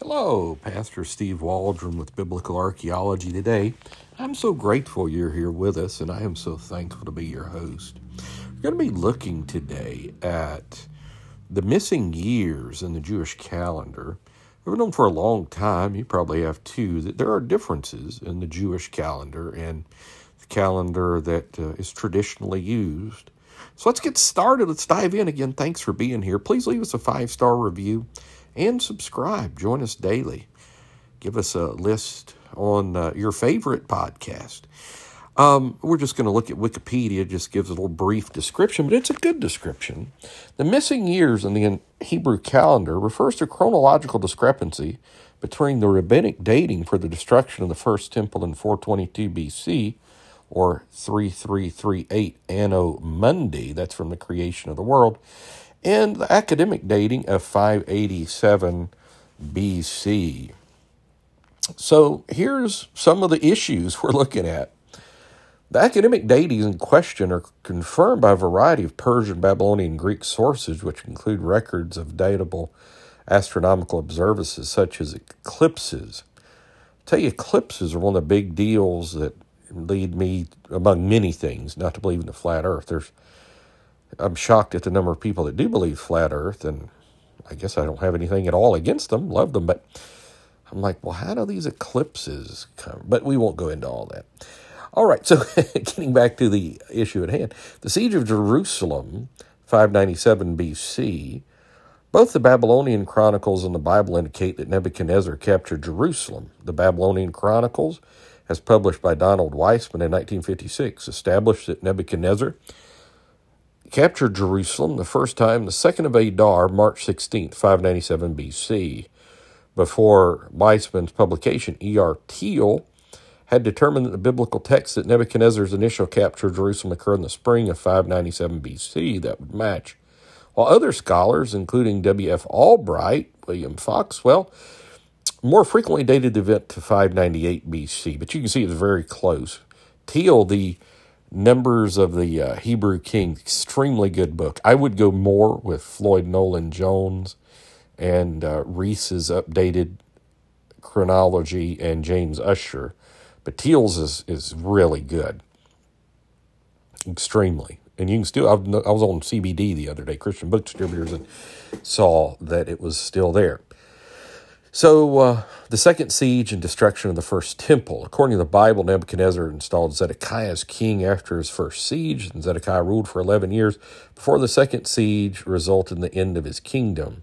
Hello, Pastor Steve Waldron with Biblical Archaeology today. I'm so grateful you're here with us, and I am so thankful to be your host. We're going to be looking today at the missing years in the Jewish calendar. We've known for a long time, you probably have too, that there are differences in the Jewish calendar and the calendar that uh, is traditionally used. So let's get started. Let's dive in again. Thanks for being here. Please leave us a five star review and subscribe. Join us daily. Give us a list on uh, your favorite podcast. Um, we're just going to look at Wikipedia, it just gives a little brief description, but it's a good description. The missing years in the Hebrew calendar refers to chronological discrepancy between the rabbinic dating for the destruction of the first temple in 422 BC, or 3338 Anno Mundi, that's from the creation of the world, and the academic dating of 587 BC. So here's some of the issues we're looking at. The academic datings in question are confirmed by a variety of Persian, Babylonian, Greek sources, which include records of datable astronomical observances such as eclipses. I tell you, eclipses are one of the big deals that lead me, among many things, not to believe in the flat Earth. There's I'm shocked at the number of people that do believe flat Earth, and I guess I don't have anything at all against them. Love them, but I'm like, well, how do these eclipses come? But we won't go into all that. All right, so getting back to the issue at hand, the siege of Jerusalem, 597 BC. Both the Babylonian Chronicles and the Bible indicate that Nebuchadnezzar captured Jerusalem. The Babylonian Chronicles, as published by Donald Wiseman in 1956, established that Nebuchadnezzar captured Jerusalem the first time the 2nd of Adar, March 16, 597 BC. Before Wiseman's publication, E.R. Thiele had determined that the biblical text that Nebuchadnezzar's initial capture of Jerusalem occurred in the spring of 597 BC that would match. While other scholars, including W.F. Albright, William Foxwell, more frequently dated the event to 598 BC, but you can see it's very close. Thiele, the Numbers of the uh, Hebrew King, extremely good book. I would go more with Floyd Nolen Jones and uh, Rees's updated chronology and James Ussher, but Thiele's is, is really good. Extremely. And you can still, I've, I was on CBD the other day, Christian Book Distributors, and saw that it was still there. So, uh, the second siege and destruction of the first temple. According to the Bible, Nebuchadnezzar installed Zedekiah as king after his first siege, and Zedekiah ruled for 11 years before the second siege resulted in the end of his kingdom.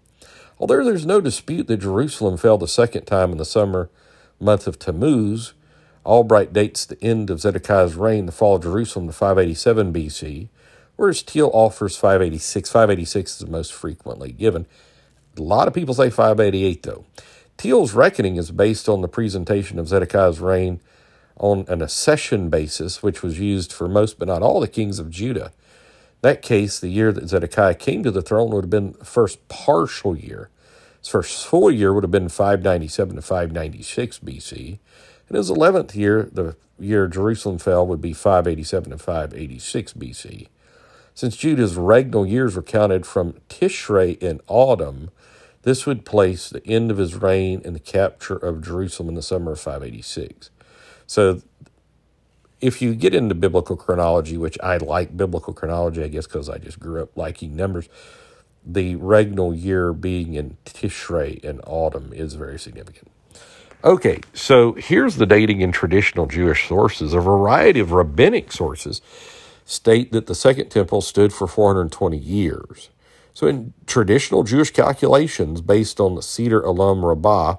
Although there's no dispute that Jerusalem fell the second time in the summer month of Tammuz, Albright dates the end of Zedekiah's reign, the fall of Jerusalem, to 587 BC, whereas Thiele offers 586. 586 is the most frequently given. A lot of people say 588, though. Thiele's reckoning is based on the presentation of Zedekiah's reign on an accession basis, which was used for most but not all the kings of Judah. In that case, the year that Zedekiah came to the throne would have been the first partial year. His first full year would have been 597 to 596 BC. And his 11th year, the year Jerusalem fell, would be 587 to 586 BC. Since Judah's regnal years were counted from Tishrei in autumn, this would place the end of his reign and the capture of Jerusalem in the summer of 586. So, if you get into biblical chronology, which I like biblical chronology, I guess because I just grew up liking numbers, the regnal year being in Tishrei in autumn is very significant. Okay, so here's the dating in traditional Jewish sources. A variety of rabbinic sources state that the Second Temple stood for 420 years. So, in traditional Jewish calculations based on the Seder Olam Rabbah,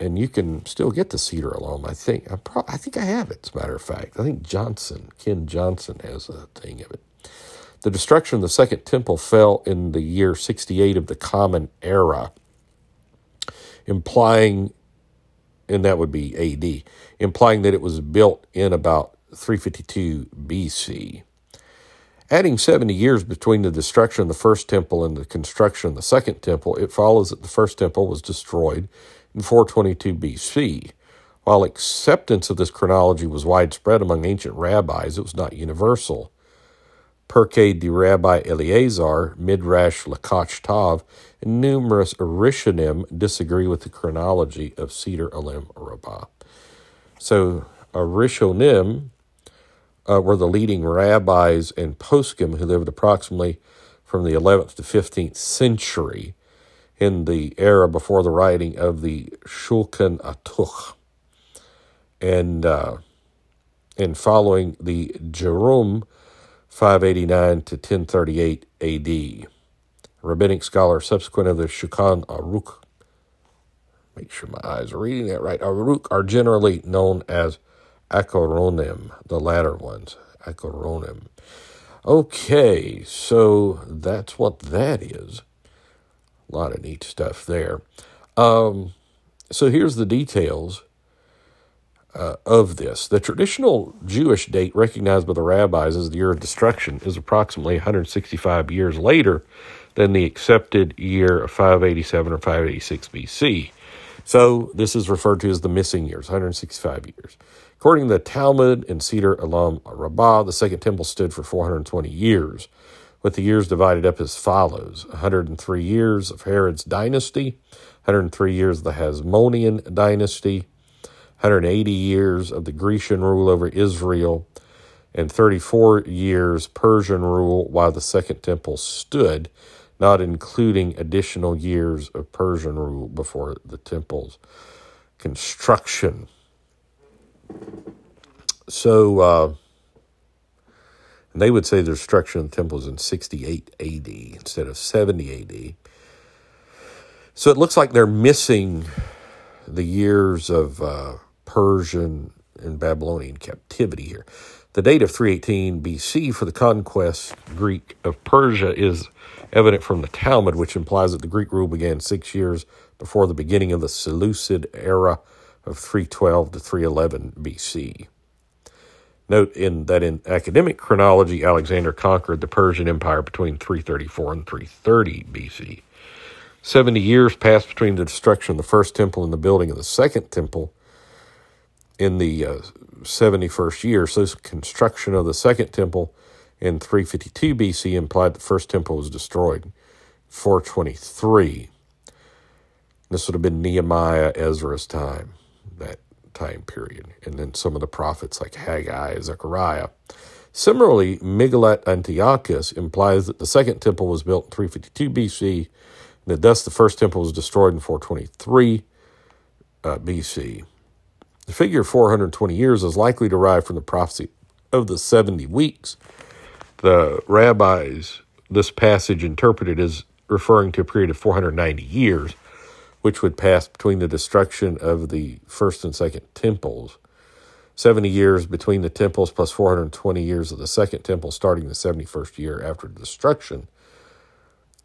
and you can still get the Seder Olam, I think. I, pro- I think I have it, as a matter of fact. I think Johnson, Ken Johnson, has a thing of it. The destruction of the Second Temple fell in the year 68 of the Common Era, implying, and that would be AD, implying that it was built in about 352 BC. Adding 70 years between the destruction of the first temple and the construction of the second temple, it follows that the first temple was destroyed in 422 BC. While acceptance of this chronology was widespread among ancient rabbis, it was not universal. Pirkei de Rabbi Eleazar, Midrash Lakach Tav, and numerous Rishonim disagree with the chronology of Seder Olam Rabbah. So, Rishonim uh, were the leading rabbis and poskim who lived approximately from the 11th to 15th century in the era before the writing of the Shulchan Aruch. And, uh, following the Geonim 589 to 1038 AD. Rabbinic scholar subsequent of the Shulchan Aruch, make sure my eyes are reading that right, Aruch are generally known as Achronim, the latter ones, Achronim. Okay, so that's what that is. A lot of neat stuff there. Um, so here's the details uh, of this. The traditional Jewish date recognized by the rabbis as the year of destruction is approximately 165 years later than the accepted year of 587 or 586 BC. So this is referred to as the missing years, 165 years. According to the Talmud and Seder Olam Rabbah, the Second Temple stood for 420 years, with the years divided up as follows 103 years of Herod's dynasty, 103 years of the Hasmonean dynasty, 180 years of the Grecian rule over Israel, and 34 years Persian rule while the Second Temple stood, not including additional years of Persian rule before the temple's construction. So, uh, they would say the destruction of the temple is in 68 AD instead of 70 AD. So it looks like they're missing the years of uh, Persian and Babylonian captivity here. The date of 318 BC for the conquest Greek of Persia is evident from the Talmud, which implies that the Greek rule began six years before the beginning of the Seleucid era of 312 to 311 BC. Note in that in academic chronology, Alexander conquered the Persian Empire between 334 and 330 BC. Seventy years passed between the destruction of the first temple and the building of the second temple in the uh, 71st year. So, construction of the second temple in 352 BC implied the first temple was destroyed. 423. This would have been Nehemiah, Ezra's time that time period, and then some of the prophets like Haggai, Zechariah. Similarly, Megillat Antiochus implies that the second temple was built in 352 BC, and that thus the first temple was destroyed in 423 uh, BC. The figure 420 years is likely derived from the prophecy of the 70 weeks. The rabbis, this passage interpreted as referring to a period of 490 years which would pass between the destruction of the first and second temples. 70 years between the temples plus 420 years of the second temple, starting the 71st year after destruction.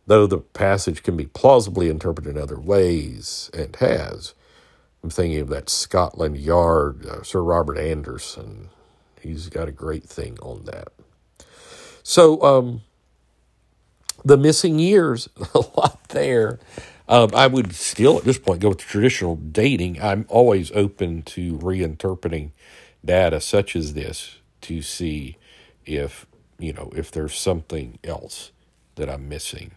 Though the passage can be plausibly interpreted in other ways, and has. I'm thinking of that Scotland Yard, uh, Sir Robert Anderson. He's got a great thing on that. So, um, the missing years, a lot there. Um, I would still, at this point, go with traditional dating. I'm always open to reinterpreting data such as this to see if, you know, if there's something else that I'm missing.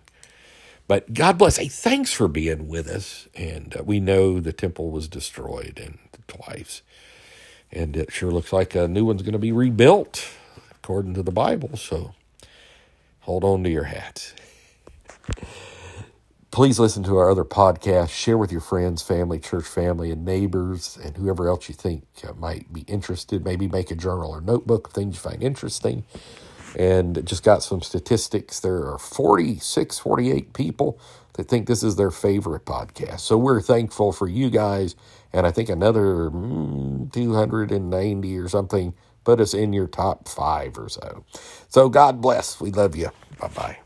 But God bless. Hey, thanks for being with us. And uh, we know the temple was destroyed and twice. And it sure looks like a new one's going to be rebuilt according to the Bible. So hold on to your hats. Please listen to our other podcasts. Share with your friends, family, church family, and neighbors, and whoever else you think uh, might be interested. Maybe make a journal or notebook of things you find interesting. And just got some statistics. There are 46, 48 people that think this is their favorite podcast. So we're thankful for you guys. And I think another mm, 290 or something put us in your top five or so. So God bless. We love you. Bye bye.